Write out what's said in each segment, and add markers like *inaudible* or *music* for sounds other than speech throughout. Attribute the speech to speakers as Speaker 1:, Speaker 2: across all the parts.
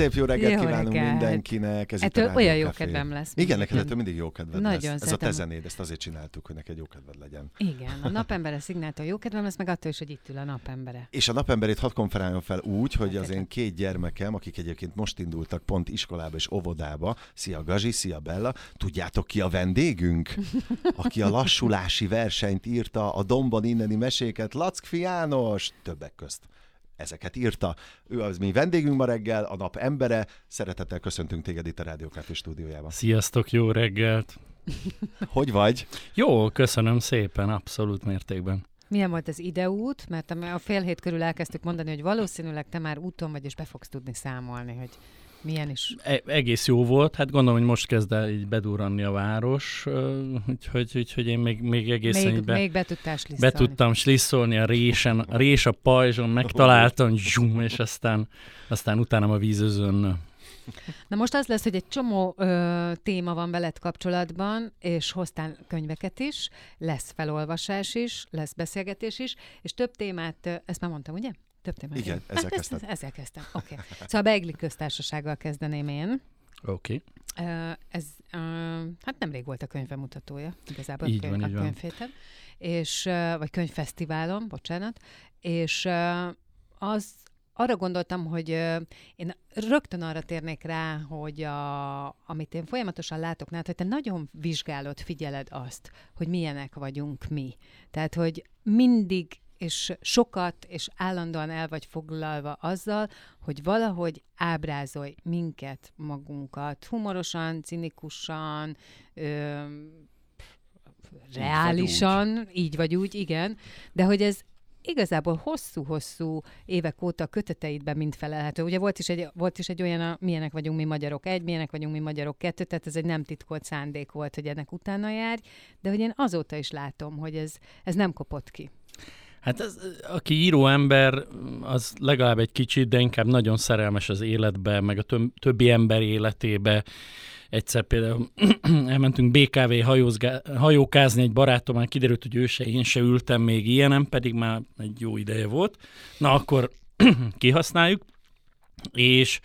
Speaker 1: Szép jó reggelt
Speaker 2: Jó
Speaker 1: kívánunk
Speaker 2: reggelt.
Speaker 1: mindenkinek. Ez
Speaker 2: Ettől
Speaker 1: a
Speaker 2: olyan jó
Speaker 1: Café.
Speaker 2: kedvem lesz.
Speaker 1: Igen, neked ettől mindig jó kedved
Speaker 2: Nagyon
Speaker 1: lesz. Ez a te zenéd, ezt azért csináltuk, hogy neked jó kedved legyen.
Speaker 2: Igen, a napembere szignálta jó kedvem lesz, meg attól is, hogy itt ül a napembere.
Speaker 1: És a napemberét hadd konferáljon fel úgy, hogy az én két gyermekem, akik egyébként most indultak pont iskolába és óvodába, szia Gazsi, szia Bella, tudjátok ki a vendégünk? Aki a lassulási versenyt írta, a Domban inneni meséket, Lackfi János, többek közt. Ezeket írta. Ő az mi vendégünk ma reggel, a nap embere. Szeretettel köszöntünk téged itt a Rádió Café stúdiójában.
Speaker 3: Sziasztok, jó reggelt!
Speaker 1: Hogy vagy?
Speaker 3: Jó, köszönöm szépen, abszolút mértékben.
Speaker 2: Milyen volt az ideút? Mert a fél hét körül elkezdtük mondani, hogy valószínűleg te már úton vagy, és be fogsz tudni számolni, hogy milyen is.
Speaker 3: E- egész jó volt, hát gondolom, hogy most kezd el így bedurranni a város, úgyhogy, úgyhogy én még, még egészen
Speaker 2: Még,
Speaker 3: be,
Speaker 2: még be tudtál
Speaker 3: be tudtam slisszolni a résen, a rés a pajzson, megtaláltam, zsum, és aztán, aztán utána a vízözön.
Speaker 2: Na most az lesz, hogy egy csomó ö, téma van veled kapcsolatban, és hoztál könyveket is, lesz felolvasás is, lesz beszélgetés is, és több témát, ö, ezt már mondtam, ugye? Több témát.
Speaker 1: Igen,
Speaker 2: Hát
Speaker 1: ezzel
Speaker 2: ezt-
Speaker 1: kezdted.
Speaker 2: Ezzel kezdtem, oké. Okay. Szóval a Beigli köztársasággal kezdeném én.
Speaker 3: Oké. Okay.
Speaker 2: Ö, Ez, ö, hát nemrég volt a könyvemutatója, igazából
Speaker 3: Így
Speaker 2: a,
Speaker 3: van,
Speaker 2: a
Speaker 3: van.
Speaker 2: könyvhéten, és, ö, vagy könyvfesztiválon, bocsánat, és ö, az, arra gondoltam, hogy ö, én rögtön arra térnék rá, hogy a, amit én folyamatosan látok nálad, hogy te nagyon vizsgálod, figyeled azt, hogy milyenek vagyunk mi. Tehát, hogy mindig és sokat és állandóan el vagy foglalva azzal, hogy valahogy ábrázolj minket, magunkat, humorosan, cinikusan, ö, reálisan, így vagy úgy, igen, de hogy ez igazából hosszú-hosszú évek óta köteteidben mind felelhető. Ugye volt is egy, volt is egy olyan, a, milyenek vagyunk mi magyarok egy, milyenek vagyunk mi magyarok kettő, tehát ez egy nem titkolt szándék volt, hogy ennek utána járj, de hogy én azóta is látom, hogy ez, ez nem kopott ki.
Speaker 3: Hát ez, aki író ember, az legalább egy kicsit, de inkább nagyon szerelmes az életbe, meg a töm- többi ember életébe. Egyszer például *clears throat* elmentünk BKV hajózgá- hajókázni egy barátommal, kiderült, hogy ő se, én se ültem még ilyenem, pedig már egy jó ideje volt. Na akkor *clears throat* kihasználjuk, és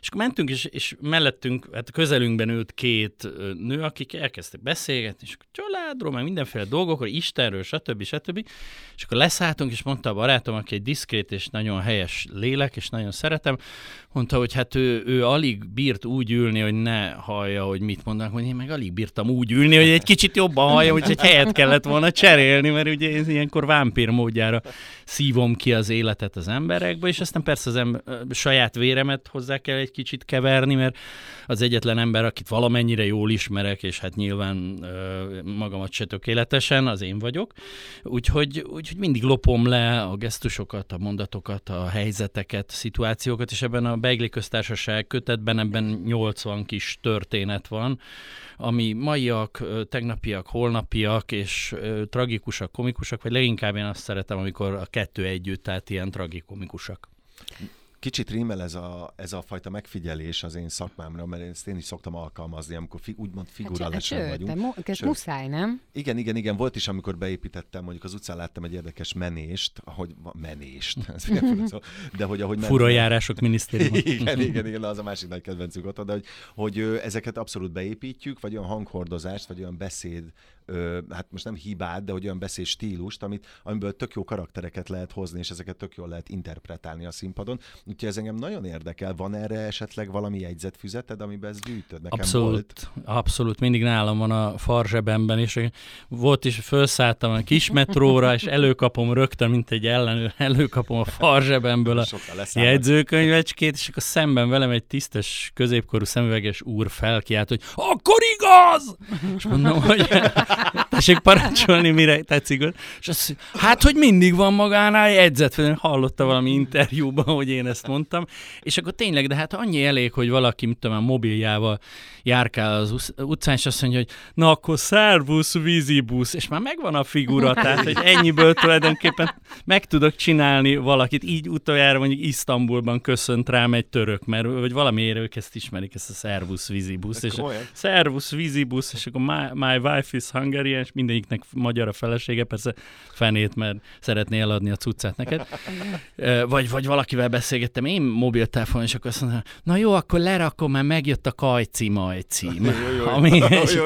Speaker 3: és akkor mentünk, és, és mellettünk, hát közelünkben ült két nő, akik elkezdtek beszélgetni, és akkor családról, meg mindenféle dolgokról, Istenről, stb. stb. És akkor leszálltunk, és mondta a barátom, aki egy diszkrét és nagyon helyes lélek, és nagyon szeretem, mondta, hogy hát ő, ő alig bírt úgy ülni, hogy ne hallja, hogy mit mondanak, hogy én meg alig bírtam úgy ülni, hogy egy kicsit jobban hallja, hogy egy helyet kellett volna cserélni, mert ugye én ilyenkor vámpír módjára szívom ki az életet az emberekbe, és aztán persze az ember, saját véremet hozzá kell egy kicsit keverni, mert az egyetlen ember, akit valamennyire jól ismerek, és hát nyilván magamat se tökéletesen, az én vagyok. Úgyhogy, úgyhogy mindig lopom le a gesztusokat, a mondatokat, a helyzeteket, szituációkat, és ebben a Beigli köztársaság kötetben ebben 80 kis történet van, ami maiak, tegnapiak, holnapiak, és tragikusak, komikusak, vagy leginkább én azt szeretem, amikor a kettő együtt, tehát ilyen tragikomikusak.
Speaker 1: Kicsit rímel ez a, ez a fajta megfigyelés az én szakmámra, mert én ezt én is szoktam alkalmazni, amikor fi, úgymond figurálesen
Speaker 2: Hát,
Speaker 1: vagyunk.
Speaker 2: de mu- ez
Speaker 1: Sőt.
Speaker 2: muszáj, nem?
Speaker 1: Igen, igen, igen, volt is, amikor beépítettem, mondjuk az utcán láttam egy érdekes menést, ahogy menést, *laughs* ez milyen fura *laughs* szó, de hogy ahogy men-
Speaker 3: Fura járások minisztériuma. *laughs*
Speaker 1: igen, igen, igen, az a másik nagy kedvencük ott, de hogy, hogy ezeket abszolút beépítjük, vagy olyan hanghordozást, vagy olyan beszéd, ö, hát most nem hibát, de hogy olyan beszéd stílust, amit, amiből tök jó karaktereket lehet hozni, és ezeket tök jól lehet interpretálni a színpadon. Úgyhogy ez engem nagyon érdekel. Van erre esetleg valami jegyzetfüzeted, amiben ezt gyűjtöd? Nekem
Speaker 3: Abszolút,
Speaker 1: volt.
Speaker 3: abszolút. Mindig nálam van a farzsebemben, és volt is, felszálltam a kis metróra, és előkapom rögtön, mint egy ellenőr, előkapom a farzsebemből a jegyzőkönyvecskét, és akkor szemben velem egy tisztes, középkorú szemüveges úr felkiált, hogy akkor igaz! És mondom, hogy *laughs* tessék parancsolni, mire tetszik. És azt mondja, hát, hogy mindig van magánál jegyzet. Hallotta valami interjúban, hogy én ezt mondtam, és akkor tényleg, de hát annyi elég, hogy valaki, mit tudom, mobiljával járkál az utcán, és azt mondja, hogy na akkor szervusz, vízibusz, és már megvan a figura, tehát hogy ennyiből tulajdonképpen meg tudok csinálni valakit, így utoljára mondjuk Isztambulban köszönt rám egy török, mert vagy valamiért ők ezt ismerik, ezt a szervusz, vízibusz, és a szervusz, vízibusz, és akkor my, my wife is Hungarian, és mindegyiknek magyar a felesége, persze fenét, mert szeretné eladni a cuccát neked. Vagy, vagy valakivel beszélgettem, én mobiltelefon, és akkor azt mondom, na jó, akkor lerakom, mert megjött a kajci majd cím. Ami, és,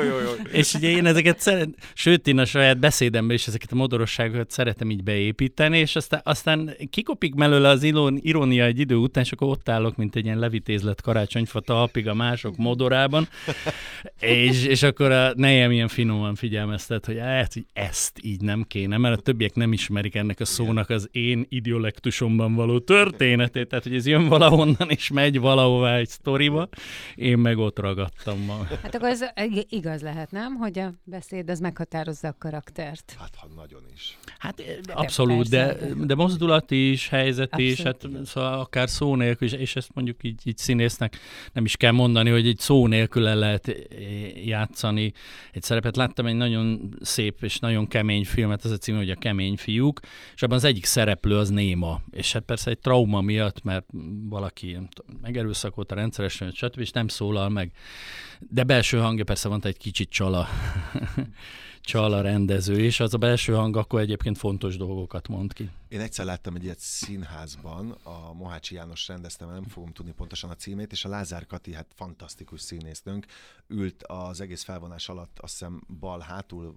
Speaker 3: és ugye én ezeket szeret, sőt, én a saját beszédemben is ezeket a modorosságokat szeretem így beépíteni, és aztán, aztán kikopik mellőle az irónia egy idő után, és akkor ott állok, mint egy ilyen levitézlet karácsonyfa talpig a mások modorában, *laughs* és, és akkor a nejem ilyen finoman figyelmeztet, hogy hát, hogy ezt így nem kéne, mert a többiek nem ismerik ennek a szónak az én idiolektusomban való történetét, tehát hogy ez jön valahonnan és megy valahová egy sztoriba, én meg ott ragadtam ma.
Speaker 2: Hát akkor ez igaz lehet, nem? Hogy a beszéd az meghatározza a karaktert.
Speaker 1: Hát, ha nagyon is.
Speaker 3: Hát abszolút, de, de mozdulat is, helyzet abszolút is, hát szóval akár szó nélkül, és, és ezt mondjuk így, így színésznek nem is kell mondani, hogy egy szó nélkül el lehet játszani egy szerepet. Láttam egy nagyon szép és nagyon kemény filmet, ez a cím, hogy a kemény fiúk, és abban az egyik szereplő az néma, és hát persze egy trauma miatt, mert valaki megerőszakolta rendszeresen, stb. és nem szólal meg. De belső hangja persze van egy kicsit csala *laughs* csal a rendező, és az a belső hang akkor egyébként fontos dolgokat mond ki.
Speaker 1: Én egyszer láttam egy ilyet színházban, a Mohácsi János rendezte, nem fogom tudni pontosan a címét, és a Lázár Kati, hát fantasztikus színésznőnk, ült az egész felvonás alatt, azt hiszem bal hátul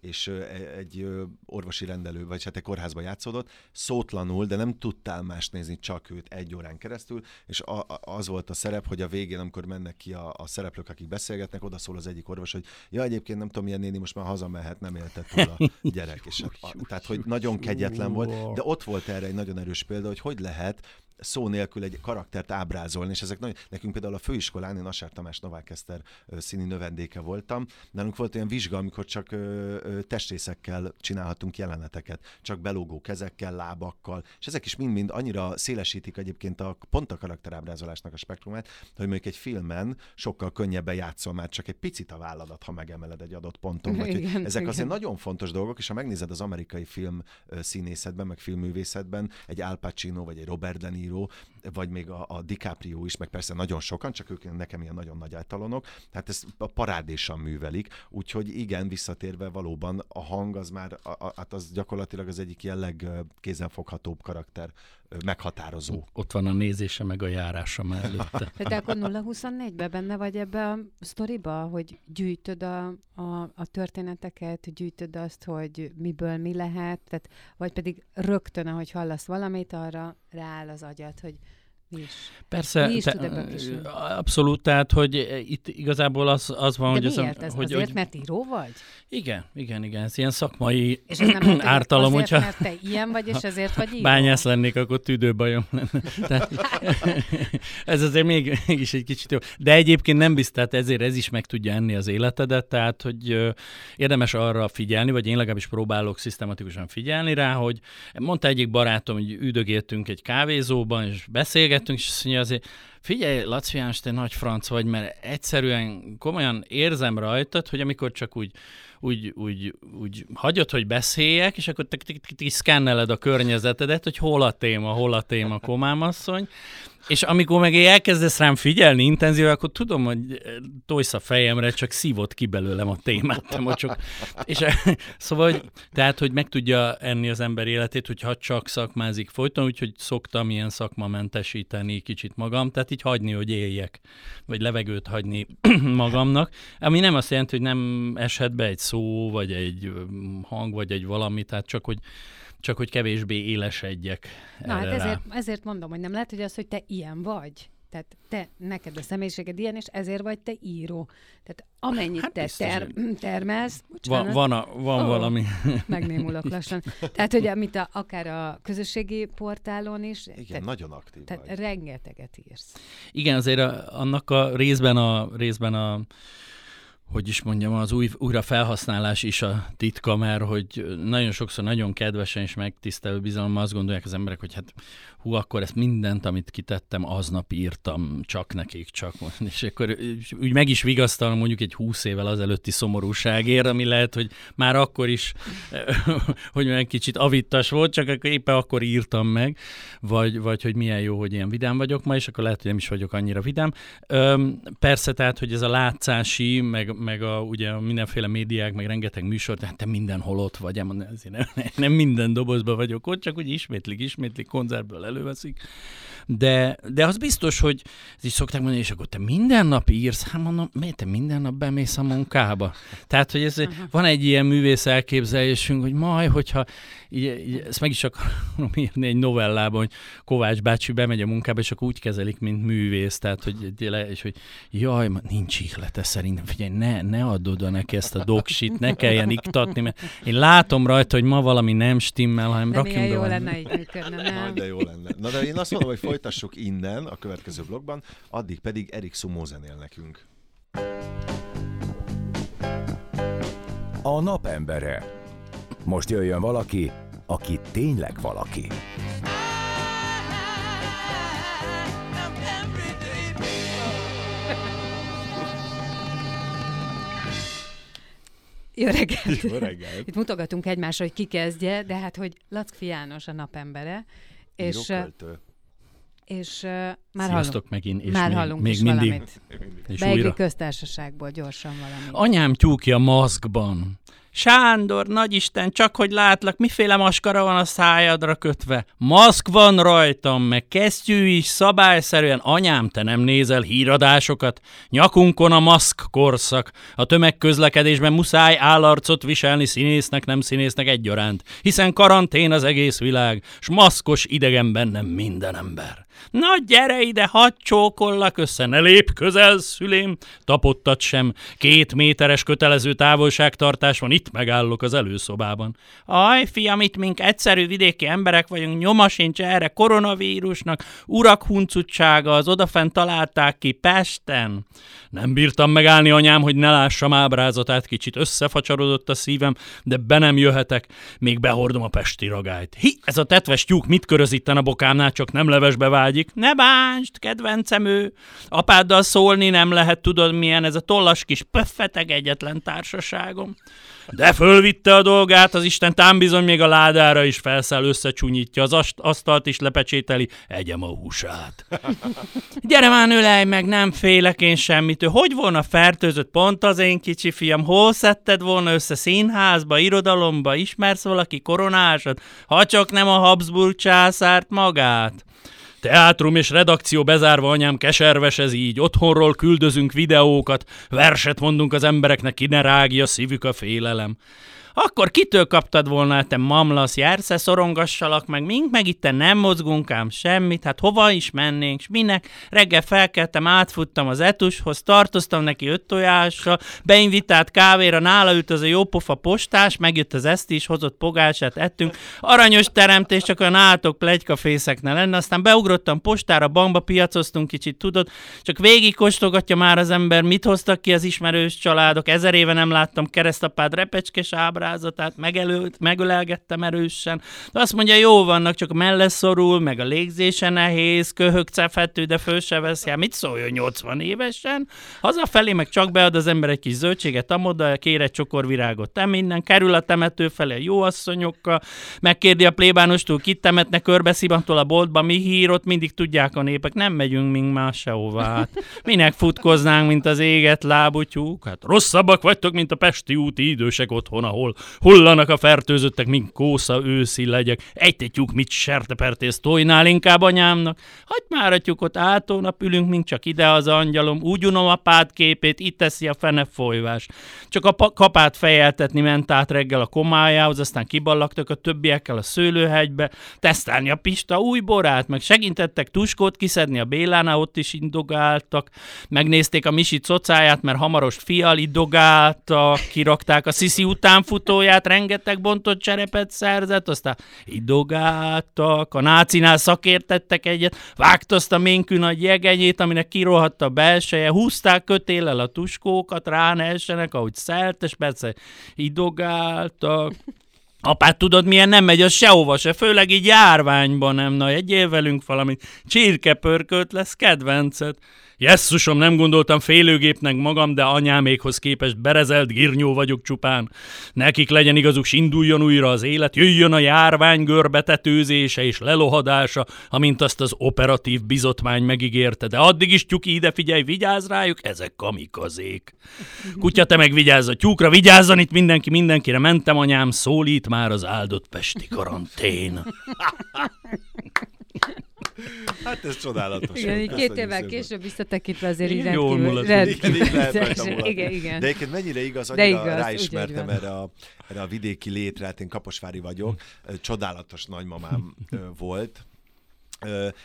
Speaker 1: és e, egy orvosi rendelő, vagy hát egy kórházban játszódott, szótlanul, de nem tudtál más nézni, csak őt egy órán keresztül, és a, az volt a szerep, hogy a végén, amikor mennek ki a, a szereplők, akik beszélgetnek, oda szól az egyik orvos, hogy ja, egyébként nem tudom, milyen néni most már hazamehet, nem élte túl a *laughs* gyerek. És a, a, tehát, hogy nagyon kegyetlen volt, de ott volt erre egy nagyon erős példa, hogy hogy lehet szó nélkül egy karaktert ábrázolni, és ezek nagyon, nekünk például a főiskolán, én Asár Tamás Novák Eszter színi növendéke voltam, nálunk volt olyan vizsga, amikor csak testrészekkel csinálhatunk jeleneteket, csak belógó kezekkel, lábakkal, és ezek is mind-mind annyira szélesítik egyébként a, pont a karakterábrázolásnak a spektrumát, hogy mondjuk egy filmen sokkal könnyebben játszol már csak egy picit a válladat, ha megemeled egy adott ponton. *laughs* Vagy, igen, ezek igen. azért nagyon fontos dolgok, és ha megnézed az amerikai film színészetben, meg filmművészetben, egy Al Pacino vagy egy Robert De Niro, Niro, vagy még a, a DiCaprio is, meg persze nagyon sokan, csak ők nekem ilyen nagyon nagy általonok, tehát ezt parádésan művelik, úgyhogy igen, visszatérve valóban a hang az már, a, a, hát az gyakorlatilag az egyik jelleg kézenfoghatóbb karakter meghatározó.
Speaker 3: Ott van a nézése, meg a járása mellette. *laughs*
Speaker 2: De akkor 0-24-ben benne vagy ebbe a sztoriba, hogy gyűjtöd a, a, a történeteket, gyűjtöd azt, hogy miből mi lehet, tehát, vagy pedig rögtön, ahogy hallasz valamit, arra rááll az agyad, hogy mi is.
Speaker 3: Persze,
Speaker 2: mi is te,
Speaker 3: abszolút, tehát, hogy itt igazából az, az van,
Speaker 2: De
Speaker 3: hogy...
Speaker 2: miért ez, hogy, azért, hogy, mert író vagy?
Speaker 3: Igen, igen, igen, ez ilyen szakmai
Speaker 2: és ez nem ártalom, azért, hogyha... mert te ilyen vagy, és ezért vagy író?
Speaker 3: Bányász lennék, akkor tüdőbajom lenne. *laughs* Tehát, *laughs* ez azért még, mégis egy kicsit jó. De egyébként nem biztos, tehát ezért ez is meg tudja enni az életedet, tehát, hogy érdemes arra figyelni, vagy én legalábbis próbálok szisztematikusan figyelni rá, hogy mondta egyik barátom, hogy üdögéltünk egy kávézóban, és beszélgetünk, beszélgettünk, és azt mondja azért, figyelj, Laci János, te nagy franc vagy, mert egyszerűen komolyan érzem rajtad, hogy amikor csak úgy, úgy, úgy, úgy hagyod, hogy beszéljek, és akkor te, te, te, te szkenneled a környezetedet, hogy hol a téma, hol a téma, komámasszony, és amikor meg elkezdesz rám figyelni intenzíven, akkor tudom, hogy tojsz a fejemre, csak szívott ki belőlem a témát, te mocsok. És szóval, hogy, tehát, hogy meg tudja enni az ember életét, hogyha csak szakmázik folyton, úgyhogy szoktam ilyen szakmamentesíteni kicsit magam, tehát így hagyni, hogy éljek, vagy levegőt hagyni *clears throat* magamnak, ami nem azt jelenti, hogy nem eshet be egy szó, vagy egy hang, vagy egy valami, tehát csak, hogy csak hogy kevésbé élesedjek.
Speaker 2: Na hát ezért, ezért mondom, hogy nem lehet, hogy az, hogy te ilyen vagy. Tehát te, neked a személyiséged ilyen, és ezért vagy te író. Tehát amennyit hát te ter, *clears throat* termelsz...
Speaker 3: Bocsánat, van, van, a, van oh, valami. *laughs*
Speaker 2: Megnémulok lassan. Tehát, hogy amit a, akár a közösségi portálon is...
Speaker 1: Igen, tehát, nagyon aktív
Speaker 2: Tehát vagy. rengeteget írsz.
Speaker 3: Igen, azért a, annak a részben a, részben a hogy is mondjam, az új, újra felhasználás is a titka, mert hogy nagyon sokszor nagyon kedvesen és megtisztelő bizalommal azt gondolják az emberek, hogy hát hú, akkor ezt mindent, amit kitettem, aznap írtam csak nekik, csak és akkor úgy meg is vigasztalom mondjuk egy húsz évvel azelőtti szomorúságért, ami lehet, hogy már akkor is, *laughs* hogy egy kicsit avittas volt, csak akkor éppen akkor írtam meg, vagy, vagy hogy milyen jó, hogy ilyen vidám vagyok ma, és akkor lehet, hogy nem is vagyok annyira vidám. Persze, tehát, hogy ez a látszási, meg, meg a, ugye mindenféle médiák, meg rengeteg műsor, tehát te mindenhol ott vagy, nem, nem minden dobozban vagyok ott, csak úgy ismétlik, ismétlik koncertből elő előveszik. De, de az biztos, hogy ez is szokták mondani, és akkor te minden nap írsz, hát mondom, miért te minden nap bemész a munkába? Tehát, hogy ez, uh-huh. van egy ilyen művész elképzelésünk, hogy majd, hogyha így, így, ezt meg is akarom írni egy novellában, hogy Kovács bácsi bemegy a munkába, és akkor úgy kezelik, mint művész, tehát, hogy, és hogy jaj, nincs ihlete szerintem, figyelj, ne, ne add oda neki ezt a doksit, ne kelljen iktatni, mert én látom rajta, hogy ma valami nem stimmel, hanem
Speaker 2: nem
Speaker 3: rakjunk
Speaker 2: jó lenne így működne, *laughs* nem?
Speaker 1: de jó lenne. Na de én azt mondom, hogy folytassuk innen a következő blogban, addig pedig Erik Sumó zenél nekünk.
Speaker 4: A napembere. Most jöjjön valaki, aki tényleg valaki.
Speaker 2: Jó reggelt.
Speaker 1: Jó reggelt.
Speaker 2: Itt mutogatunk egymásra, hogy ki kezdje, de hát, hogy Lackfi János a napembere. És,
Speaker 1: Íróköltő.
Speaker 2: És uh, már
Speaker 3: Sziasztok
Speaker 2: hallunk,
Speaker 3: megint, és
Speaker 2: már
Speaker 3: még,
Speaker 2: hallunk
Speaker 3: még
Speaker 2: is
Speaker 3: mindig.
Speaker 2: valamit.
Speaker 3: És
Speaker 2: Beigli köztársaságból gyorsan valamit.
Speaker 3: Anyám tyúkja maszkban. Sándor, nagyisten, csak hogy látlak, miféle maskara van a szájadra kötve. Maszk van rajtam, meg kesztyű is, szabályszerűen. Anyám, te nem nézel híradásokat? Nyakunkon a maszk korszak. A tömegközlekedésben muszáj állarcot viselni színésznek, nem színésznek egyaránt. Hiszen karantén az egész világ, s maszkos idegenben nem minden ember. Na gyere ide, hadd csókollak össze, ne lép közel, szülém. Tapottat sem. Két méteres kötelező távolságtartás van, itt megállok az előszobában. Aj, fiam, itt mink egyszerű vidéki emberek vagyunk, nyoma sincs erre koronavírusnak, urak huncutsága, az odafent találták ki Pesten. Nem bírtam megállni anyám, hogy ne lássam ábrázatát, kicsit összefacsarodott a szívem, de be nem jöhetek, még behordom a pesti ragályt. Hi, ez a tetves tyúk mit köröz itten a bokámnál, csak nem levesbe vágyik. Ne bánst, kedvencem ő. Apáddal szólni nem lehet, tudod milyen ez a tollas kis pöffeteg egyetlen társaságom. De fölvitte a dolgát, az Isten tám bizony még a ládára is felszáll, összecsúnyítja, az asztalt is lepecsételi, egyem a húsát. Gyere már, ölej meg, nem félek én semmitől. Hogy volna fertőzött pont az én kicsi fiam? Hol szedted volna össze színházba, irodalomba? Ismersz valaki koronásod? Ha csak nem a Habsburg császárt magát. Teátrum és redakció bezárva, anyám, keserves ez így. Otthonról küldözünk videókat, verset mondunk az embereknek, ki ne rágja szívük a félelem. Akkor kitől kaptad volna, te mamlasz, jársz-e szorongassalak meg, mink? Meg itt nem mozgunk ám semmit, hát hova is mennénk, s minek? Reggel felkeltem, átfuttam az etushoz, tartoztam neki öt tojással, beinvitált kávéra, nála ült az a jópofa postás, megjött az eszti is, hozott pogását, ettünk. Aranyos teremtés, csak olyan átok plegykafészek ne lenne, aztán beugrottam postára, bankba piacoztunk kicsit, tudod, csak végig kóstogatja már az ember, mit hoztak ki az ismerős családok, ezer éve nem láttam keresztapád repecskés ábrázatát, megelőtt, megölelgettem erősen. De azt mondja, jó vannak, csak melle szorul, meg a légzése nehéz, köhög cefető, de föl se veszi. Hát mit szóljon 80 évesen? Hazafelé meg csak bead az ember egy kis zöldséget, amoda, kér egy csokor virágot, te minden, kerül a temető felé a jó asszonyokkal, megkérdi a plébánostól, kit temetne körbe szibantól a boltba, mi hírot, mindig tudják a népek, nem megyünk mink más sehová. Hát. Minek futkoznánk, mint az éget lábú? Hát rosszabbak vagytok, mint a pesti úti idősek otthon, ahol hullanak a fertőzöttek, mint kósza őszi legyek. Egy tyúk mit sertepertész tojnál inkább anyámnak? Hagyd már a tyúkot, átónap ülünk, mint csak ide az angyalom. Úgy unom apád képét, itt teszi a fene folyvás. Csak a kapát fejeltetni ment át reggel a komájához, aztán kiballagtak a többiekkel a szőlőhegybe, tesztelni a Pista új borát, meg segítettek tuskót kiszedni a Bélánál, ott is indogáltak, megnézték a Misi cocáját, mert hamaros fial idogáltak, kirakták a Sziszi utánfutást, autóját, rengeteg bontott cserepet szerzett, aztán idogáltak, a nácinál szakértettek egyet, vágtozta ménkű nagy jegenyét, aminek kirohadt a belseje, húzták kötélel a tuskókat, rá ne essenek, ahogy szelt, és persze idogáltak, Apát tudod, milyen nem megy az sehova se, főleg így járványban nem. Na, egyél velünk valami csirkepörkölt lesz kedvencet. Jesszusom, nem gondoltam félőgépnek magam, de anyámékhoz képest berezelt girnyó vagyok csupán. Nekik legyen igazuk, s induljon újra az élet, jöjjön a járvány görbetetőzése és lelohadása, amint azt az operatív bizotmány megígérte, de addig is tyuki ide figyelj, vigyázz rájuk, ezek kamikazék. Kutya, te meg vigyázz a tyúkra, vigyázzan itt mindenki, mindenkire mentem anyám, szólít már az áldott pesti karantén.
Speaker 1: Hát ez csodálatos.
Speaker 2: Igen, így két évvel
Speaker 1: szépen.
Speaker 2: később visszatekintve azért így rendkívül,
Speaker 1: Igen, így lehet. *laughs*
Speaker 2: Igen, igen.
Speaker 1: De egyébként mennyire igaz,
Speaker 2: De
Speaker 1: annyira
Speaker 2: igaz,
Speaker 1: ráismertem erre a, erre a vidéki létre, hát én Kaposvári vagyok, csodálatos nagymamám volt,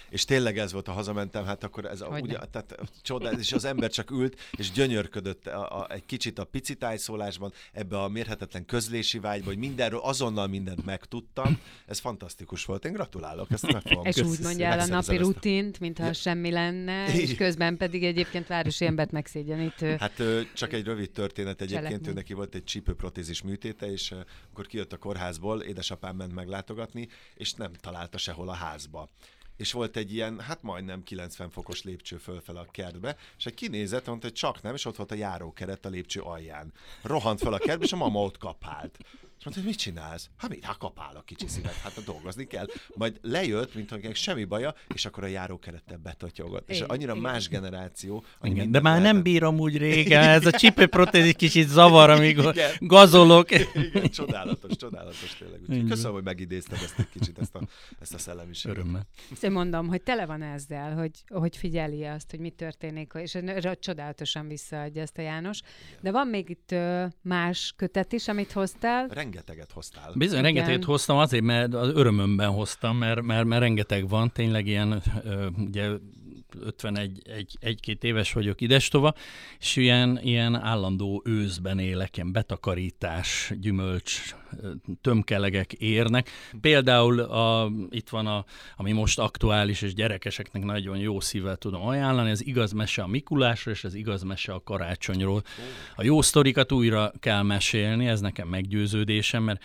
Speaker 1: és tényleg ez volt, ha hazamentem, hát akkor ez a, ugye, tehát csodál, és az ember csak ült, és gyönyörködött a, a, egy kicsit a pici tájszólásban, ebbe a mérhetetlen közlési vágyba, hogy mindenről azonnal mindent megtudtam. Ez fantasztikus volt. Én gratulálok, ezt meg fogom.
Speaker 2: És úgy mondja el a napi
Speaker 1: ezt
Speaker 2: rutin, mintha
Speaker 1: Ja.
Speaker 2: semmi lenne, és közben pedig egyébként városi embert megszégyenítő.
Speaker 1: Hát csak egy rövid történet egyébként, ő
Speaker 2: Cselekmény.
Speaker 1: neki volt egy csípőprotézis műtéte, és akkor kijött a kórházból, édesapám ment meglátogatni, és nem találta sehol a házba. És volt egy ilyen, hát majdnem 90 fokos lépcső fölfel a kertbe, és egy kinézett, mondta, hogy csak nem, és ott volt a járókeret a lépcső alján. Rohant fel a kertbe, és a mama ott kapált. És mondta, hogy mit csinálsz? Hát mit? Hát kapál a kicsi szívet, hát dolgozni kell. Majd lejött, mint hogy semmi baja, és akkor a járókerettel betotyogott. És
Speaker 2: Igen,
Speaker 1: annyira
Speaker 2: igen.
Speaker 1: más generáció.
Speaker 3: Igen, de már nem
Speaker 1: lehetett-
Speaker 3: bírom úgy régen, ez a csipőprotézis kicsit zavar, amikor
Speaker 1: Igen.
Speaker 3: gazolok.
Speaker 1: Igen, csodálatos, csodálatos tényleg. Úgyhogy
Speaker 3: Igen.
Speaker 1: köszönöm, hogy megidézted ezt egy kicsit, ezt a, ezt a szellemiséget.
Speaker 3: Örömmel.
Speaker 2: Én mondom, hogy tele van ezzel, hogy, hogy figyeli azt, hogy mi történik, és csodálatosan visszaadja ezt a János. De van még itt más kötet is, amit hoztál.
Speaker 1: Rengeteget hoztál.
Speaker 3: Bizony,
Speaker 2: Igen.
Speaker 3: rengeteget hoztam azért, mert az örömömben hoztam, mert, mert, mert rengeteg van, tényleg ilyen, ugye 51, egy, egy-két éves vagyok idestova, és ilyen, ilyen állandó őszben élek, ilyen betakarítás, gyümölcs, tömkelegek érnek. Például a, itt van a, ami most aktuális, és gyerekeseknek nagyon jó szívvel tudom ajánlani, az igaz mese a Mikulásról, és az igaz mese a karácsonyról. A jó sztorikat újra kell mesélni, ez nekem meggyőződésem, mert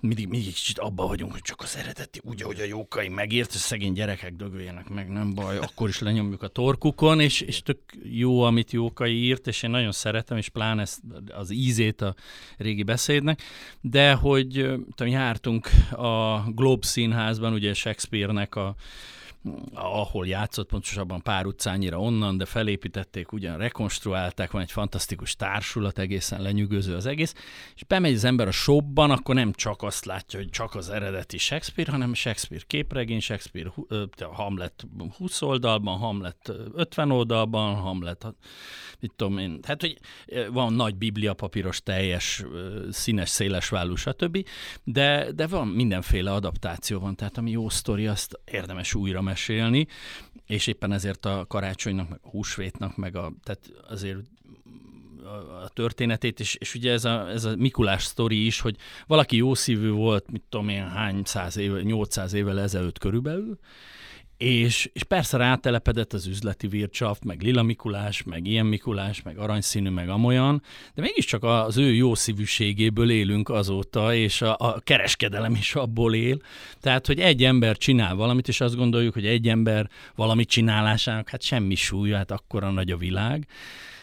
Speaker 3: mindig, mindig kicsit abba vagyunk, hogy csak az eredeti, úgy, ahogy a jókai megért, és szegény gyerekek dögöljenek meg, nem baj, akkor is lenyomjuk a torkukon, és, és tök jó, amit jókai írt, és én nagyon szeretem, és pláne ezt, az ízét a régi beszédnek, de hogy tudom, jártunk a Globe Színházban, ugye Shakespeare-nek a ahol játszott, pontosabban pár utcányira onnan, de felépítették, ugyan rekonstruálták, van egy fantasztikus társulat, egészen lenyűgöző az egész, és bemegy az ember a shopban, akkor nem csak azt látja, hogy csak az eredeti Shakespeare, hanem Shakespeare képregény, Shakespeare Hamlet 20 oldalban, Hamlet ö, 50 oldalban, Hamlet, mit tudom én, hát hogy van nagy biblia papíros, teljes, színes, széles vállú, stb., de, de van mindenféle adaptáció van, tehát ami jó sztori, azt érdemes újra mesélni, és éppen ezért a karácsonynak, meg a húsvétnak, meg a, tehát azért a- történetét, és, és ugye ez a, ez a Mikulás sztori is, hogy valaki jó szívű volt, mit tudom én, hány száz éve, 800 évvel ezelőtt körülbelül, és, és persze rátelepedett az üzleti vircsaft, meg Lila Mikulás, meg ilyen Mikulás, meg aranyszínű, meg amolyan, de mégiscsak az ő jó szívűségéből élünk azóta, és a, a kereskedelem is abból él. Tehát, hogy egy ember csinál valamit, és azt gondoljuk, hogy egy ember valamit csinálásának, hát semmi súlya, hát akkora nagy a világ.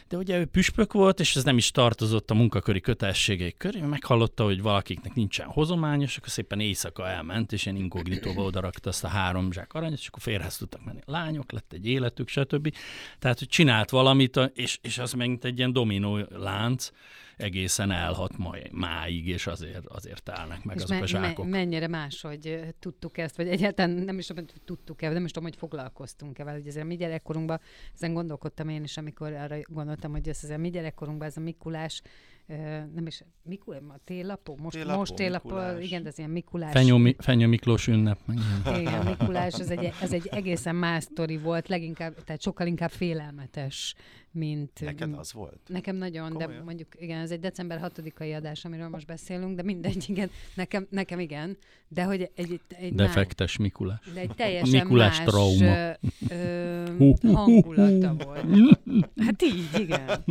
Speaker 3: De ugye ő püspök volt, és ez nem is tartozott a munkaköri kötelességei köré, meghallotta, hogy valakiknek nincsen hozomány, és akkor szépen éjszaka elment, és ilyen inkognitóba odarakta azt a három zsák aranyat, és akkor férhez tudtak menni. Lányok, lett egy életük, stb. Tehát, hogy csinált valamit, és, és az megint egy ilyen dominó lánc, egészen elhat ma, máig, és azért, azért állnak meg
Speaker 2: És
Speaker 3: azok a
Speaker 2: me-
Speaker 3: zsákok.
Speaker 2: me- mennyire más, hogy tudtuk ezt, vagy egyáltalán nem is tudom, hogy tudtuk-e, nem is tudom, hogy foglalkoztunk-e vele, hogy ezzel a mi gyerekkorunkban, ezen gondolkodtam én is, amikor arra gondoltam, hogy ez, ez a mi gyerekkorunkban ez a Mikulás nem is, Mikul, a téllapó? Most,
Speaker 1: Téllapó,
Speaker 2: most téllapó,
Speaker 1: Mikulás.
Speaker 2: igen, de ez ilyen Mikulás.
Speaker 3: Fenyő, Mi- Fenyő Miklós ünnep. Meg ilyen.
Speaker 2: Igen, Mikulás, ez egy, ez egy egészen más sztori volt, leginkább, tehát sokkal inkább félelmetes, mint...
Speaker 1: Neked az volt?
Speaker 2: Nekem nagyon, de
Speaker 1: Komolyan?
Speaker 2: mondjuk igen, ez egy december 6-ai adás, amiről most beszélünk, de mindegy, igen, nekem, nekem igen, de hogy egy, egy, egy más-
Speaker 3: Defektes Mikulás.
Speaker 2: de egy teljesen
Speaker 3: Mikulás
Speaker 2: más
Speaker 3: trauma.
Speaker 2: Ö,
Speaker 3: hú,
Speaker 2: hangulata volt. Hát így, igen.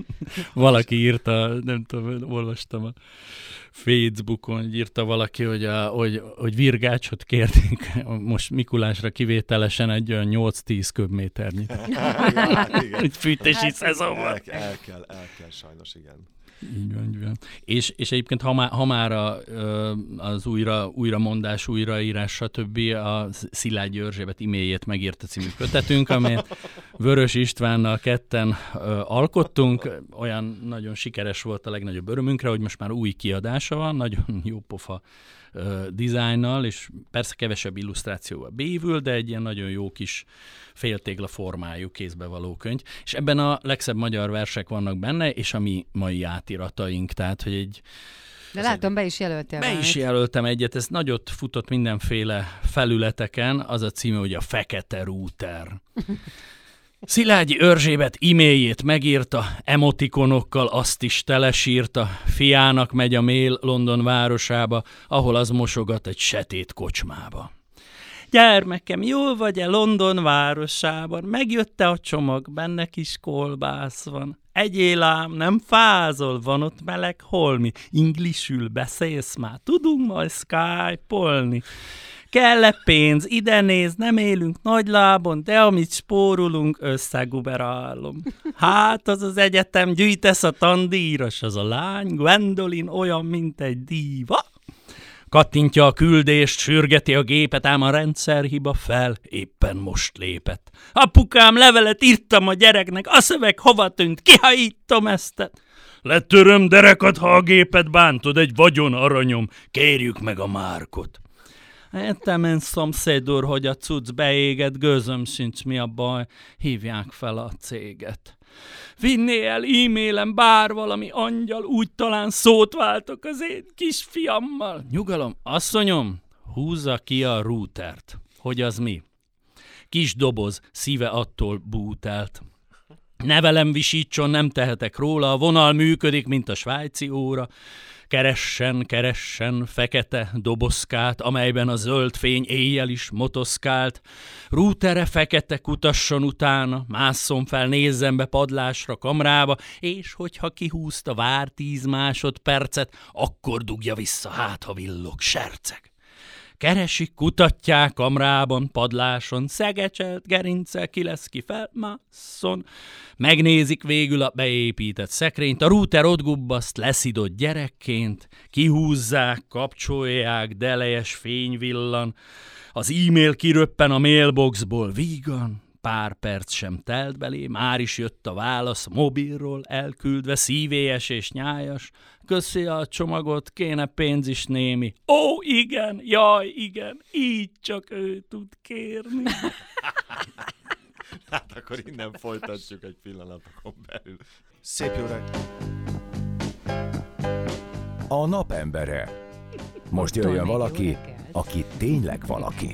Speaker 3: Valaki írta, nem tudom, olvastam a Facebookon, hogy írta valaki, hogy, a, hogy, hogy virgácsot kérték *laughs* most Mikulásra kivételesen egy olyan 8-10 köbméternyi. *laughs*
Speaker 1: ja, hát
Speaker 3: fűtési
Speaker 2: Hát,
Speaker 3: szezon van.
Speaker 1: El, el, kell, el kell, sajnos igen.
Speaker 3: Így van, így van. És, és egyébként, ha már, ha már a, az újra, újramondás, újraírás, stb. a Szilágyi Erzsébet e-mailjét megírta című kötetünk, amelyet Vörös Istvánnal ketten alkottunk. Olyan nagyon sikeres volt a legnagyobb örömünkre, hogy most már új kiadása van, nagyon jó pofa ö, dizájnnal, és persze kevesebb illusztrációval bévül, de egy ilyen nagyon jó kis féltégla formájú kézbevaló könyv, és ebben a legszebb magyar versek vannak benne, és a mi mai átirataink, tehát hogy egy
Speaker 2: De látom, be is jelöltél
Speaker 3: be is jelöltem egyet, ez nagyot futott mindenféle felületeken, az a címe, hogy a Fekete Rúter. *laughs* Szilágyi Örzsébet e-mailjét megírta, emotikonokkal azt is telesírta, fiának megy a mail London városába, ahol az mosogat egy setét kocsmába. Gyermekem, jól vagy-e London városában? Megjötte a csomag, benne kis kolbász van. Egyél ám, nem fázol, van ott meleg holmi. Inglisül beszélsz már, tudunk majd skype-olni. Kell-e pénz? Ide néz, nem élünk nagy lábon, de amit spórolunk, összeguberálom. Hát az az egyetem, gyűjtesz a tandíros, az a lány, Gwendolyn olyan, mint egy díva. Kattintja a küldést, sürgeti a gépet, ám a rendszerhiba fel, éppen most lépett. Apukám, levelet írtam a gyereknek, a szöveg hova tűnt, kihajítom ezt. Letöröm derekat, ha a gépet bántod, egy vagyon aranyom, kérjük meg a márkot. Értem szomszéd úr, hogy a cucc beégett, gőzöm sincs mi a baj, hívják fel a céget. Vinné el e-mailem bár valami angyal, úgy talán szót váltok az én kisfiammal. Nyugalom, asszonyom, húzza ki a routert. Hogy az mi? Kis doboz, szíve attól bútelt. Ne velem visítson, nem tehetek róla, a vonal működik, mint a svájci óra. Keressen, keressen fekete dobozkát, amelyben a zöld fény éjjel is motoszkált. Rútere fekete kutasson utána, másszon fel, nézzem be padlásra, kamrába, és hogyha kihúzta vár tíz másodpercet, akkor dugja vissza, hát ha villog, serceg. Keresik, kutatják kamrában, padláson, szegecselt, gerince, ki lesz ki felmásszon. Megnézik végül a beépített szekrényt, a rúter ott gubbaszt leszidott gyerekként, kihúzzák, kapcsolják, delejes fény villan, az e-mail kiröppen a mailboxból vígan, pár perc sem telt belé, már is jött a válasz mobilról, elküldve szívélyes és nyájas. Köszi a csomagot, kéne pénz is némi. Ó, igen, jaj, igen, így csak ő tud kérni. *laughs*
Speaker 1: Hát akkor innen folytatjuk egy pillanatokon belül. Szép jó reggelt!
Speaker 4: A napembere. Most jöjjön valaki, aki tényleg valaki.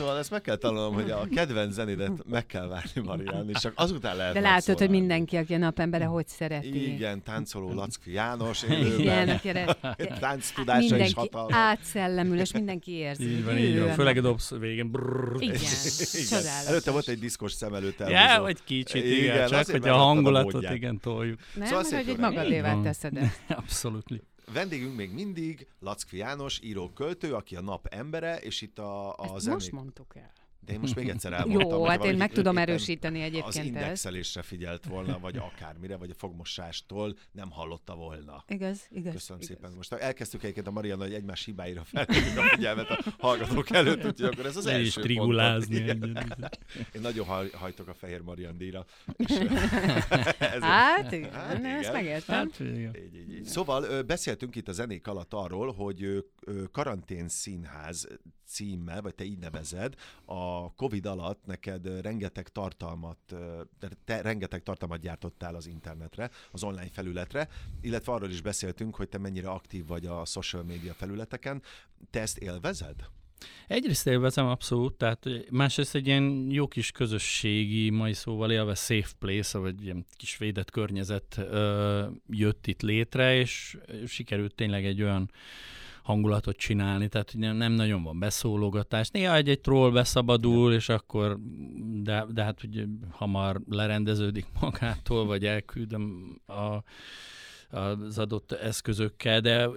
Speaker 1: Szóval ezt meg kell tanulnom, hogy a kedvenc zenédet meg kell várni, Marián, és csak azután lehet
Speaker 2: De látod, hogy mindenki, aki a napembere, hogy szereti.
Speaker 1: Igen, táncoló Lackfi János,
Speaker 2: Igen,
Speaker 1: élőben.
Speaker 2: akire *laughs*
Speaker 1: Tánc tudása is
Speaker 2: mindenki
Speaker 1: hatalmas.
Speaker 2: átszellemül, és mindenki érzi.
Speaker 3: Így van, így van.
Speaker 2: a
Speaker 3: Főleg a dobsz végén. Brrr.
Speaker 2: Igen,
Speaker 1: Igen.
Speaker 2: csodálatos.
Speaker 1: Előtte volt egy diszkos szem előtt elhúzó.
Speaker 3: Ja, vagy kicsit, igen,
Speaker 1: Igen,
Speaker 3: igen csak hogy a
Speaker 1: a
Speaker 3: hangulatot
Speaker 1: módját.
Speaker 3: igen toljuk.
Speaker 2: Nem,
Speaker 1: Szóval szép
Speaker 2: hogy egy magadévá teszed ezt. *laughs*
Speaker 3: Abszolút.
Speaker 1: Vendégünk még mindig Lackfi János, író-költő, aki a nap embere, és itt a, a
Speaker 2: Ezt
Speaker 1: zenék...
Speaker 2: most mondtuk el.
Speaker 1: De én most még egyszer *laughs* elmondtam.
Speaker 2: Jó, hát én meg tudom erősíteni
Speaker 1: Az
Speaker 2: egyébként ezt.
Speaker 1: indexelésre figyelt volna, *laughs* vagy akármire, vagy a fogmosástól nem hallotta volna.
Speaker 2: Igaz, igaz.
Speaker 1: Köszönöm
Speaker 2: igaz.
Speaker 1: szépen. Most elkezdtük egyébként a Marianna, hogy egymás hibáira felhívjuk a figyelmet a hallgatók előtt, úgyhogy akkor ez az
Speaker 3: Ne is
Speaker 1: első
Speaker 3: trigulázni.
Speaker 1: pontom.
Speaker 3: engem. *laughs*
Speaker 1: Én nagyon haj, hajtok a Fehér Marian díjra. És, ez
Speaker 2: Hát, igen,
Speaker 1: Hát,
Speaker 2: ezt
Speaker 1: igen.
Speaker 2: megértem.
Speaker 3: Hát, igen.
Speaker 1: Így, így, így. Szóval beszéltünk itt a zenék alatt arról, hogy karantén színház címmel, vagy te így nevezed, a Covid alatt neked rengeteg tartalmat, te rengeteg tartalmat gyártottál az internetre, az online felületre, illetve arról is beszéltünk, hogy te mennyire aktív vagy a social media felületeken. Te ezt élvezed?
Speaker 3: Egyrészt élvezem abszolút, tehát másrészt egy ilyen jó kis közösségi, mai szóval élve safe place, vagy ilyen kis védett környezet ö, jött itt létre, és sikerült tényleg egy olyan hangulatot csinálni, tehát hogy nem, nagyon van beszólogatás. Néha egy-egy troll beszabadul, és akkor, de, de hát ugye hamar lerendeződik *laughs* magától, vagy elküldöm a, az adott eszközökkel, de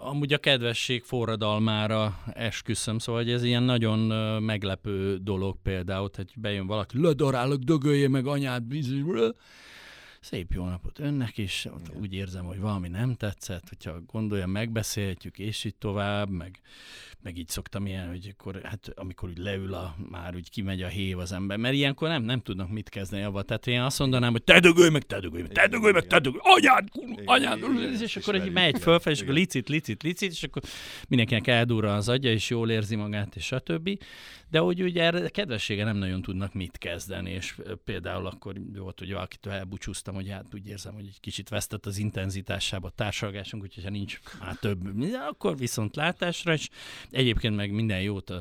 Speaker 3: amúgy a kedvesség forradalmára esküszöm, szóval hogy ez ilyen nagyon meglepő dolog például, hogy bejön valaki, ledarálok, dögölje meg anyád, bizony, Szép jó napot önnek is, ott úgy érzem, hogy valami nem tetszett, hogyha gondolja, megbeszélhetjük, és így tovább, meg, meg így szoktam ilyen, hogy akkor, hát amikor úgy leül a, már úgy kimegy a hév az ember, mert ilyenkor nem, nem tudnak mit kezdeni avval. Tehát én azt mondanám, hogy te dögölj meg, te dögölj meg, te dögölj meg, te dögölj, anyád, anyád, és akkor egy megy
Speaker 1: igen,
Speaker 3: fölfelé, és akkor licit, licit, licit, és akkor mindenkinek eldurra az agya, és jól érzi magát, és stb. De hogy ugye erre kedvessége nem nagyon tudnak mit kezdeni, és például akkor volt, hogy valakitől elbúcsúztam, hogy hát úgy érzem, hogy egy kicsit vesztett az intenzitásába a társalgásunk, úgyhogy ha nincs már több, akkor viszont látásra, és egyébként meg minden jót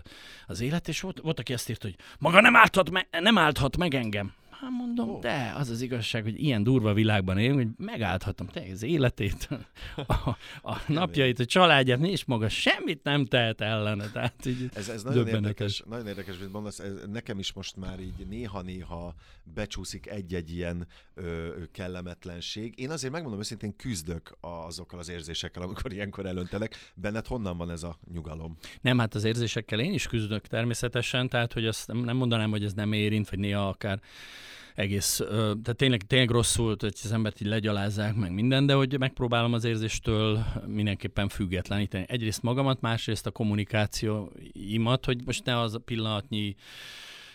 Speaker 3: az élet, és volt, volt aki azt írt, hogy maga nem állhat, me- nem állhat meg engem. Hát mondom,
Speaker 1: Ó.
Speaker 3: de az az igazság, hogy ilyen durva világban élünk, hogy megállthatom te az életét, *laughs* a, a napjait, a családját, és maga semmit nem tehet ellene. Tehát így
Speaker 1: Ez, ez nagyon, érdekes, nagyon érdekes, mint mondasz, ez, nekem is most már így néha-néha becsúszik egy-egy ilyen ö, kellemetlenség. Én azért megmondom őszintén küzdök azokkal az érzésekkel, amikor ilyenkor elöntenek. Benned honnan van ez a nyugalom?
Speaker 3: Nem, hát az érzésekkel én is küzdök természetesen, tehát hogy azt nem, nem mondanám, hogy ez nem érint, vagy néha akár egész, tehát tényleg, tényleg rosszul, hogy az embert így legyalázzák meg minden, de hogy megpróbálom az érzéstől mindenképpen függetleníteni. Egyrészt magamat, másrészt a kommunikációimat, hogy most ne az a pillanatnyi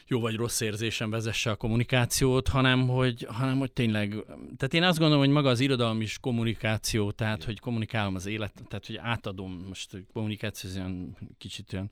Speaker 3: jó vagy rossz érzésem vezesse a kommunikációt, hanem hogy, hanem hogy tényleg, tehát én azt gondolom, hogy maga az irodalom is kommunikáció, tehát hogy kommunikálom az életet, tehát hogy átadom, most hogy kommunikáció az olyan kicsit olyan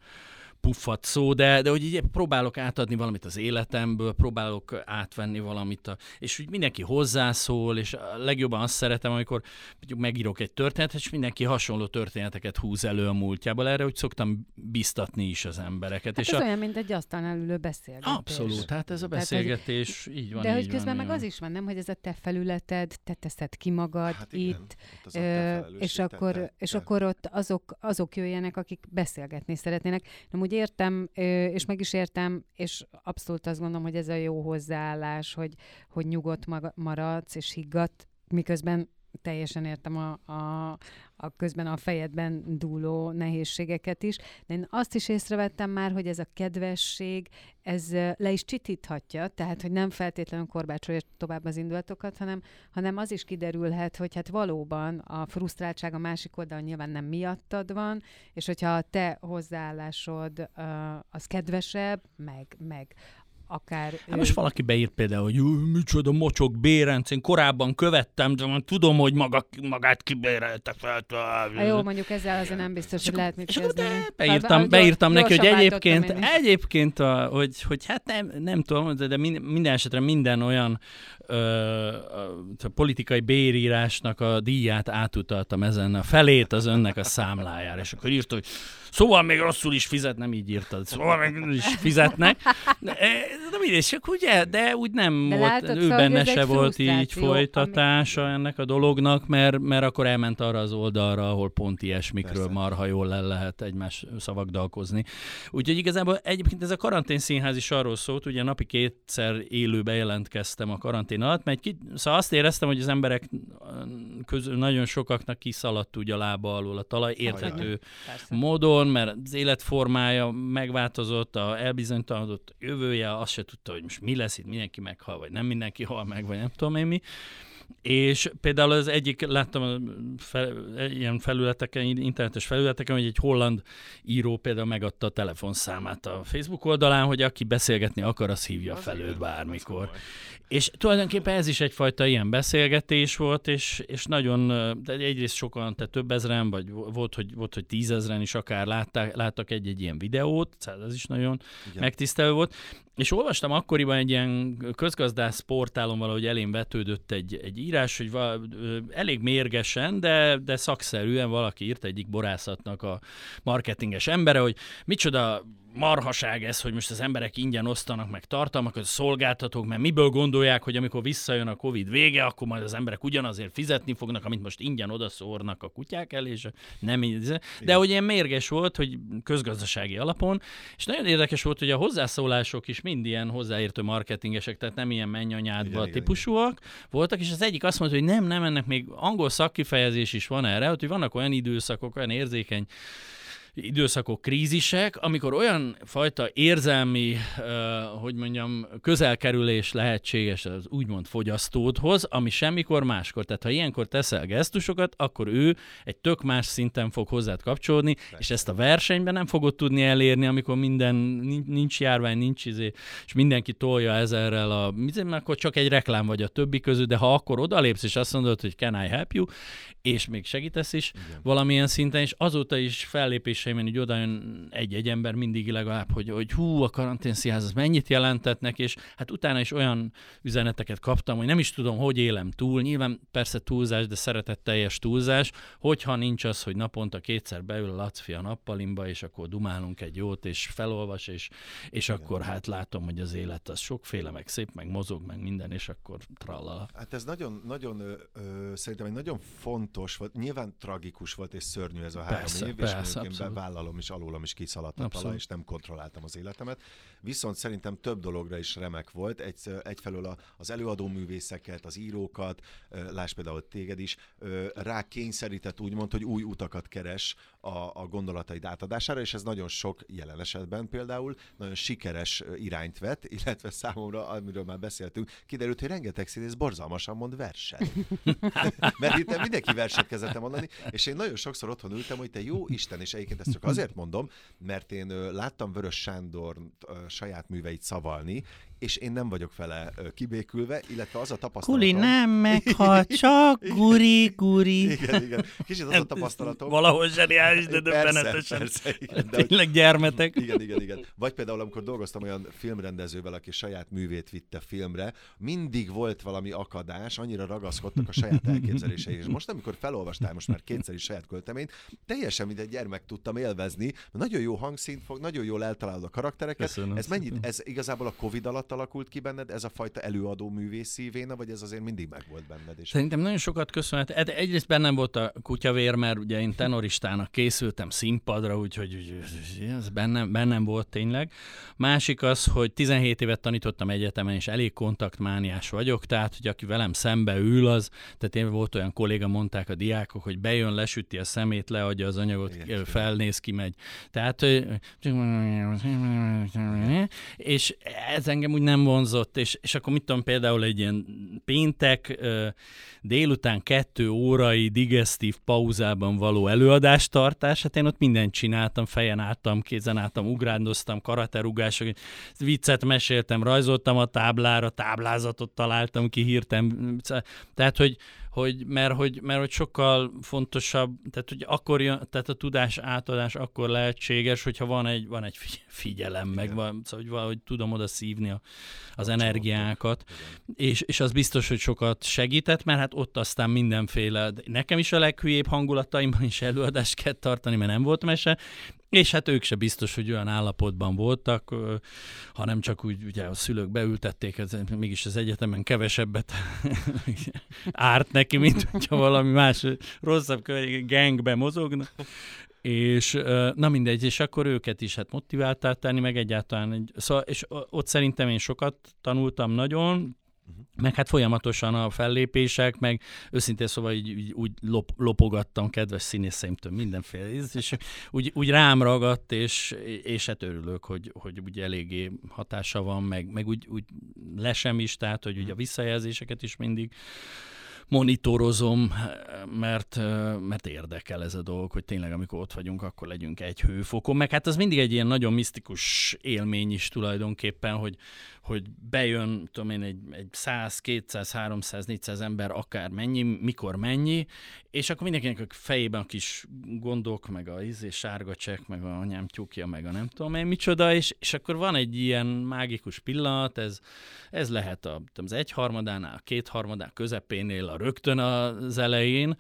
Speaker 3: puffat szó, de, de hogy így próbálok átadni valamit az életemből, próbálok átvenni valamit, a, és úgy mindenki hozzászól, és a legjobban azt szeretem, amikor mondjuk megírok egy történetet, és mindenki hasonló történeteket húz elő a múltjából, erre úgy szoktam biztatni is az embereket.
Speaker 2: Hát
Speaker 3: és
Speaker 2: ez
Speaker 3: a,
Speaker 2: olyan, mint egy asztalnál ülő beszélgetés.
Speaker 3: Abszolút, hát ez a
Speaker 2: Tehát,
Speaker 3: beszélgetés így van.
Speaker 2: De hogy közben
Speaker 3: van,
Speaker 2: meg az is van, nem, hogy ez a te felületed, te teszed ki magad
Speaker 1: Hát igen,
Speaker 2: itt,
Speaker 1: ott te
Speaker 2: Ö, és
Speaker 1: te-
Speaker 2: akkor,
Speaker 1: te-
Speaker 2: és akkor ott azok, azok jöjjenek, akik beszélgetni szeretnének. Nem úgy értem, ö, és meg is értem, és abszolút azt gondolom, hogy ez a jó hozzáállás, hogy, hogy nyugodt maradsz, és higgadt, miközben teljesen értem a, a, a közben a fejedben dúló nehézségeket is, de én azt is észrevettem már, hogy ez a kedvesség, ez le is csitíthatja, tehát, hogy nem feltétlenül korbácsolja tovább az indulatokat, hanem, hanem az is kiderülhet, hogy hát valóban a frusztráltság a másik oldalon nyilván nem miattad van, és hogyha a te hozzáállásod az kedvesebb, meg, meg akár...
Speaker 3: Hát most valaki beírt például, hogy "Jú, micsoda mocsok bérenc, én korábban követtem, de már tudom, hogy maga, magát kibérelte fel.
Speaker 2: Ha jó, mondjuk ezzel azért nem biztos, hogy lehet mit
Speaker 3: És
Speaker 2: kezdeni.
Speaker 3: de
Speaker 2: Hát,
Speaker 3: beírtam, beírtam neki, hogy egyébként, egyébként a, hogy, hogy hát nem, nem tudom, de, de minden, minden esetre minden olyan ö, a politikai bérírásnak a díját átutaltam ezen, a felét az önnek a számlájára, és akkor írta, hogy szóval még rosszul is fizet, nem így írtad, szóval még is fizetnek. De, de mindegy, csak ugye, de úgy nem
Speaker 2: De
Speaker 3: volt,
Speaker 2: látod,
Speaker 3: ő
Speaker 2: szóval,
Speaker 3: benne se volt így folytatása ennek a dolognak, mert, mert akkor elment arra az oldalra, ahol pont ilyesmikről
Speaker 1: Persze.
Speaker 3: marha jól le lehet egymás szavakdalkozni. Úgyhogy igazából egyébként ez a karantén színház is arról szólt, ugye napi kétszer élőbe jelentkeztem a karantén alatt, mert egy ki, szóval azt éreztem, hogy az emberek közül nagyon sokaknak kiszaladt ugye a lába alól a talaj, érthető módon, úton, mert az életformája megváltozott, a elbizonytalanodott jövője, azt se tudta, hogy most mi lesz itt, mindenki meghal, vagy nem mindenki hal meg, vagy nem tudom én mi. És például az egyik, láttam fel, ilyen felületeken, internetes felületeken, hogy egy holland író például megadta a telefonszámát a Facebook oldalán, hogy aki beszélgetni akar, az hívja az fel őt bármikor. És tulajdonképpen ez is egyfajta ilyen beszélgetés volt, és, és nagyon, de egyrészt sokan, tehát több ezeren, vagy volt, hogy, volt, hogy tízezren is akár látták, láttak egy-egy ilyen videót, szóval ez is nagyon Igen. megtisztelő volt. És olvastam akkoriban egy ilyen közgazdász portálon valahogy elém vetődött egy, egy írás, hogy val, elég mérgesen, de, de szakszerűen valaki írt egyik borászatnak a marketinges embere, hogy micsoda marhaság ez, hogy most az emberek ingyen osztanak meg tartalmakat, szolgáltatók, mert miből gondolják, hogy amikor visszajön a Covid vége, akkor majd az emberek ugyanazért fizetni fognak, amit most ingyen odaszórnak a kutyák elé, és nem így. De hogy ilyen mérges volt, hogy közgazdasági alapon, és nagyon érdekes volt, hogy a hozzászólások is mind ilyen hozzáértő marketingesek, tehát nem ilyen mennyanyádba típusúak igen. voltak, és az egyik azt mondta, hogy nem, nem, ennek még angol szakkifejezés is van erre, hogy vannak olyan időszakok, olyan érzékeny időszakok, krízisek, amikor olyan fajta érzelmi, hogy mondjam, közelkerülés lehetséges az úgymond fogyasztódhoz, ami semmikor máskor. Tehát ha ilyenkor teszel gesztusokat, akkor ő egy tök más szinten fog hozzád kapcsolódni, és ezt a versenyben nem fogod tudni elérni, amikor minden nincs járvány, nincs izé, és mindenki tolja ezerrel a, akkor csak egy reklám vagy a többi közül, de ha akkor odalépsz, és azt mondod, hogy can I help you, és még segítesz is Igen. valamilyen szinten, és azóta is fellépéseimen így oda jön egy-egy ember mindig legalább, hogy, hogy hú, a karanténszínház az mennyit jelentetnek, és hát utána is olyan üzeneteket kaptam, hogy nem is tudom, hogy élem túl, nyilván persze túlzás, de szeretetteljes túlzás, hogyha nincs az, hogy naponta kétszer beül a Lacfi a nappalimba, és akkor dumálunk egy jót, és felolvas, és, és akkor hát látom, hogy az élet az sokféle, meg szép, meg mozog, meg minden, és akkor trallala.
Speaker 1: Hát ez nagyon, nagyon ö, ö, szerintem egy nagyon font fontos volt, nyilván tragikus volt és szörnyű ez a három persze, év, persze, és én bevállalom is, alólam is kiszaladt a talaj, és nem kontrolláltam az életemet. Viszont szerintem több dologra is remek volt. Egy, egyfelől a, az előadó művészeket, az írókat, láss például téged is, rá kényszerített úgymond, hogy új utakat keres a, a gondolataid átadására, és ez nagyon sok jelen esetben például nagyon sikeres irányt vett, *laughs* illetve számomra, amiről már beszéltünk, kiderült, hogy rengeteg színész borzalmasan mond verset. *laughs* Mert itt mindenki verset kezdett mondani, és én nagyon sokszor otthon ültem, hogy te jó Isten, és egyébként ezt csak azért mondom, mert én láttam Vörös Sándor saját műveit szavalni, és én nem vagyok vele kibékülve, illetve az a tapasztalatom...
Speaker 3: Kuli nem meghal, csak guri, guri.
Speaker 1: Igen, igen. Kicsit az a tapasztalatom...
Speaker 3: Valahol zseniális, de döbbenetesen. Persze, igen, de Tényleg gyermetek.
Speaker 1: Igen, igen, igen. Vagy például, amikor dolgoztam olyan filmrendezővel, aki saját művét vitte filmre, mindig volt valami akadás, annyira ragaszkodtak a saját elképzeléseihez. És most, amikor felolvastál most már kétszer is saját költeményt, teljesen mint egy gyermek tudtam élvezni, nagyon jó hangszínt fog, nagyon jól eltalálod a karaktereket. Köszönöm, ez mennyit, ez igazából a Covid alatt alatt alakult ki benned ez a fajta előadó művészi véna, vagy ez azért mindig meg volt benned? És...
Speaker 3: Szerintem nagyon sokat köszönhet. Egyrészt bennem volt a kutyavér, mert ugye én tenoristának készültem színpadra, úgyhogy ez bennem, bennem volt tényleg. Másik az, hogy 17 évet tanítottam egyetemen, és elég kontaktmániás vagyok, tehát hogy aki velem szembe ül, az, tehát én volt olyan kolléga, mondták a diákok, hogy bejön, lesüti a szemét, leadja az anyagot, Igen, felnéz, kimegy. Tehát, és ez engem úgy úgy nem vonzott, és, és akkor mit tudom, például egy ilyen péntek délután kettő órai digestív pauzában való előadástartás, hát én ott mindent csináltam, fejen álltam, kézen álltam, ugrándoztam, karaterugások, viccet meséltem, rajzoltam a táblára, táblázatot találtam ki, hírtem, tehát, hogy, hogy mert, hogy, mert hogy sokkal fontosabb, tehát hogy akkor jön, tehát a tudás átadás akkor lehetséges, hogyha van egy, van egy figyelem, Igen. meg van, szóval, hogy valahogy tudom oda szívni a, az a energiákat, és, és az biztos, hogy sokat segített, mert hát ott aztán mindenféle, nekem is a leghülyébb hangulataimban is előadást kell tartani, mert nem volt mese, és hát ők se biztos, hogy olyan állapotban voltak, hanem csak úgy ugye a szülők beültették, ez, mégis az egyetemen kevesebbet *laughs* árt neki, mint hogyha valami más rosszabb gangbe mozogna. És na mindegy, és akkor őket is hát motiváltál tenni, meg egyáltalán egy, szóval, és ott szerintem én sokat tanultam nagyon, meg hát folyamatosan a fellépések, meg őszintén szóval így, így úgy lop, lopogattam kedves színészeimtől mindenféle, és úgy, úgy rám ragadt, és, és hát örülök, hogy, hogy úgy eléggé hatása van, meg, meg úgy, úgy lesem is, tehát hogy ugye a visszajelzéseket is mindig monitorozom, mert, mert érdekel ez a dolog, hogy tényleg amikor ott vagyunk, akkor legyünk egy hőfokon. Meg hát az mindig egy ilyen nagyon misztikus élmény is tulajdonképpen, hogy, hogy bejön, tudom én, egy, egy 100, 200, 300, 400 ember, akár mennyi, mikor mennyi, és akkor mindenkinek a fejében a kis gondok, meg a izé, sárga csekk, meg a anyám tyúkja, meg a nem tudom én micsoda, és, és akkor van egy ilyen mágikus pillanat, ez, ez lehet a, az egyharmadánál, a kétharmadán, közepénél, a rögtön az elején,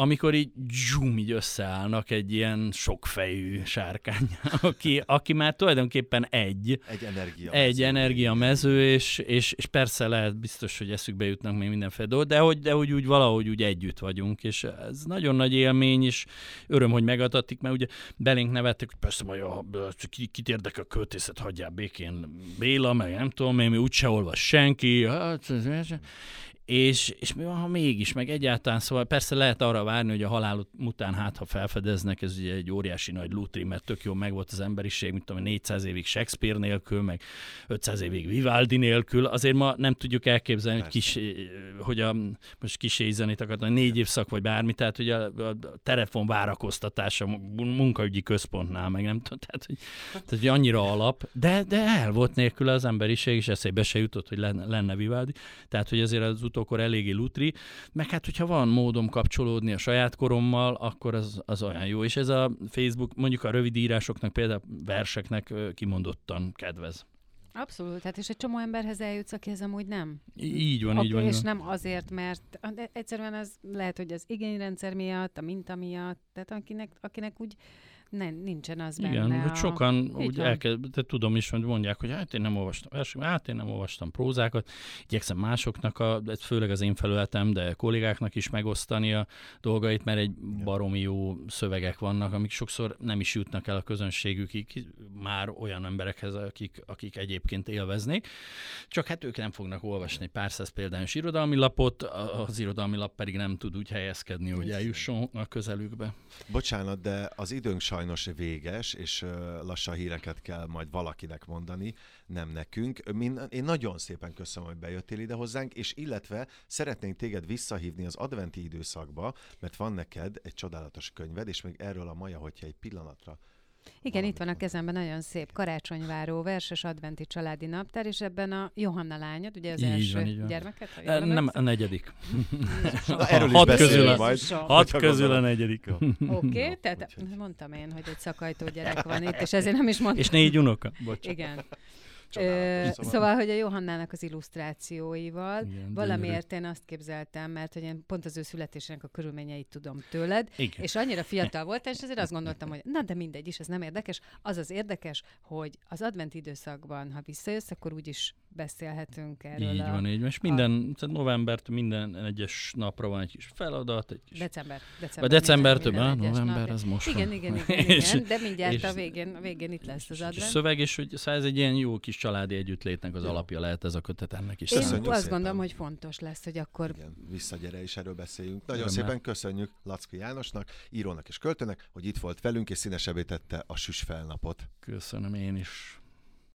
Speaker 3: amikor így zsum, így összeállnak egy ilyen sokfejű sárkány, *laughs* aki, aki már tulajdonképpen egy.
Speaker 1: Egy energia.
Speaker 3: Egy energia mező, és, és, és, persze lehet biztos, hogy eszükbe jutnak még mindenféle dolgok, de hogy, de hogy úgy valahogy úgy együtt vagyunk, és ez nagyon nagy élmény, és öröm, hogy megadatik, mert ugye belénk nevettek, hogy persze majd a, kit érdekel a költészet, hagyjál békén Béla, meg nem tudom én, mi úgyse olvas senki, hát, és, és mi van, ha mégis, meg egyáltalán, szóval persze lehet arra várni, hogy a halál után hát, ha felfedeznek, ez ugye egy óriási nagy lutri, mert tök jó megvolt az emberiség, mint tudom, 400 évig Shakespeare nélkül, meg 500 évig Vivaldi nélkül, azért ma nem tudjuk elképzelni, hogy, kis, hogy a, most kisé zenét akartam, négy évszak vagy bármi, tehát hogy a, a telefon várakoztatása munkaügyi központnál, meg nem tudom, tehát hogy, tehát, hogy annyira alap, de, de el volt nélkül az emberiség, és eszébe se jutott, hogy lenne, lenne Vivaldi, tehát hogy azért az utó fiatalkor eléggé lutri, meg hát, hogyha van módom kapcsolódni a saját korommal, akkor az, az olyan jó. És ez a Facebook, mondjuk a rövid írásoknak, például verseknek kimondottan kedvez.
Speaker 2: Abszolút, hát és egy csomó emberhez eljutsz, akihez amúgy nem.
Speaker 3: Így van, így van.
Speaker 2: És nem azért, mert egyszerűen az lehet, hogy az igényrendszer miatt, a minta miatt, tehát akinek, akinek úgy nem, nincsen az
Speaker 3: Igen,
Speaker 2: benne.
Speaker 3: hogy sokan úgy elkezd, de tudom is, hogy mondják, hogy hát én nem olvastam verset, hát én nem olvastam prózákat, igyekszem másoknak, a, főleg az én felületem, de kollégáknak is megosztani a dolgait, mert egy baromi jó szövegek vannak, amik sokszor nem is jutnak el a közönségükig, már olyan emberekhez, akik, akik egyébként élveznék. Csak hát ők nem fognak olvasni pár száz példányos irodalmi lapot, az irodalmi lap pedig nem tud úgy helyezkedni, hogy eljusson a közelükbe.
Speaker 1: Bocsánat, de az időnk sajnos véges, és lassan híreket kell majd valakinek mondani, nem nekünk. Én nagyon szépen köszönöm, hogy bejöttél ide hozzánk, és illetve szeretnénk téged visszahívni az adventi időszakba, mert van neked egy csodálatos könyved, és még erről a Maja, hogyha egy pillanatra
Speaker 2: igen, itt van a kezemben nagyon szép karácsonyváró verses adventi családi naptár, és ebben a Johanna lányod, ugye az így első van, van. gyermeket?
Speaker 3: E, nem, a negyedik.
Speaker 1: Na, erről is hat közül a, majd.
Speaker 3: Hat közül a negyedik.
Speaker 2: Oké, okay, tehát mondtam én, hogy egy szakajtó gyerek van itt, és ezért nem is mondtam.
Speaker 3: És négy unoka.
Speaker 2: Bocsánat. Igen. Ö, szóval, hogy a Johannának az illusztrációival Igen, valamiért gyönyörű. én azt képzeltem, mert hogy én pont az ő születésének a körülményeit tudom tőled, Igen. és annyira fiatal *laughs* volt, és ezért azt gondoltam, hogy na de mindegy is, ez nem érdekes. Az az érdekes, hogy az advent időszakban, ha visszajössz, akkor úgyis beszélhetünk erről.
Speaker 3: Így
Speaker 2: a,
Speaker 3: van, így van. És minden, a... novembert minden egyes napra van egy kis feladat. Egy kis...
Speaker 2: December. December,
Speaker 3: december több, minden november, nap. az most
Speaker 2: igen,
Speaker 3: van.
Speaker 2: Igen, igen, igen, *laughs* és, igen, de mindjárt és, a végén, a végén itt lesz az advent.
Speaker 3: Szöveg, és hogy szóval ez egy ilyen jó kis családi együttlétnek az alapja lehet ez a kötet ennek is.
Speaker 2: Én azt szépen. gondolom, hogy fontos lesz, hogy akkor...
Speaker 1: Igen, visszagyere és erről beszéljünk. Nagyon Örömmel. szépen köszönjük Lacki Jánosnak, írónak és költőnek, hogy itt volt velünk, és színesebbé tette a süsfelnapot.
Speaker 3: Köszönöm én is.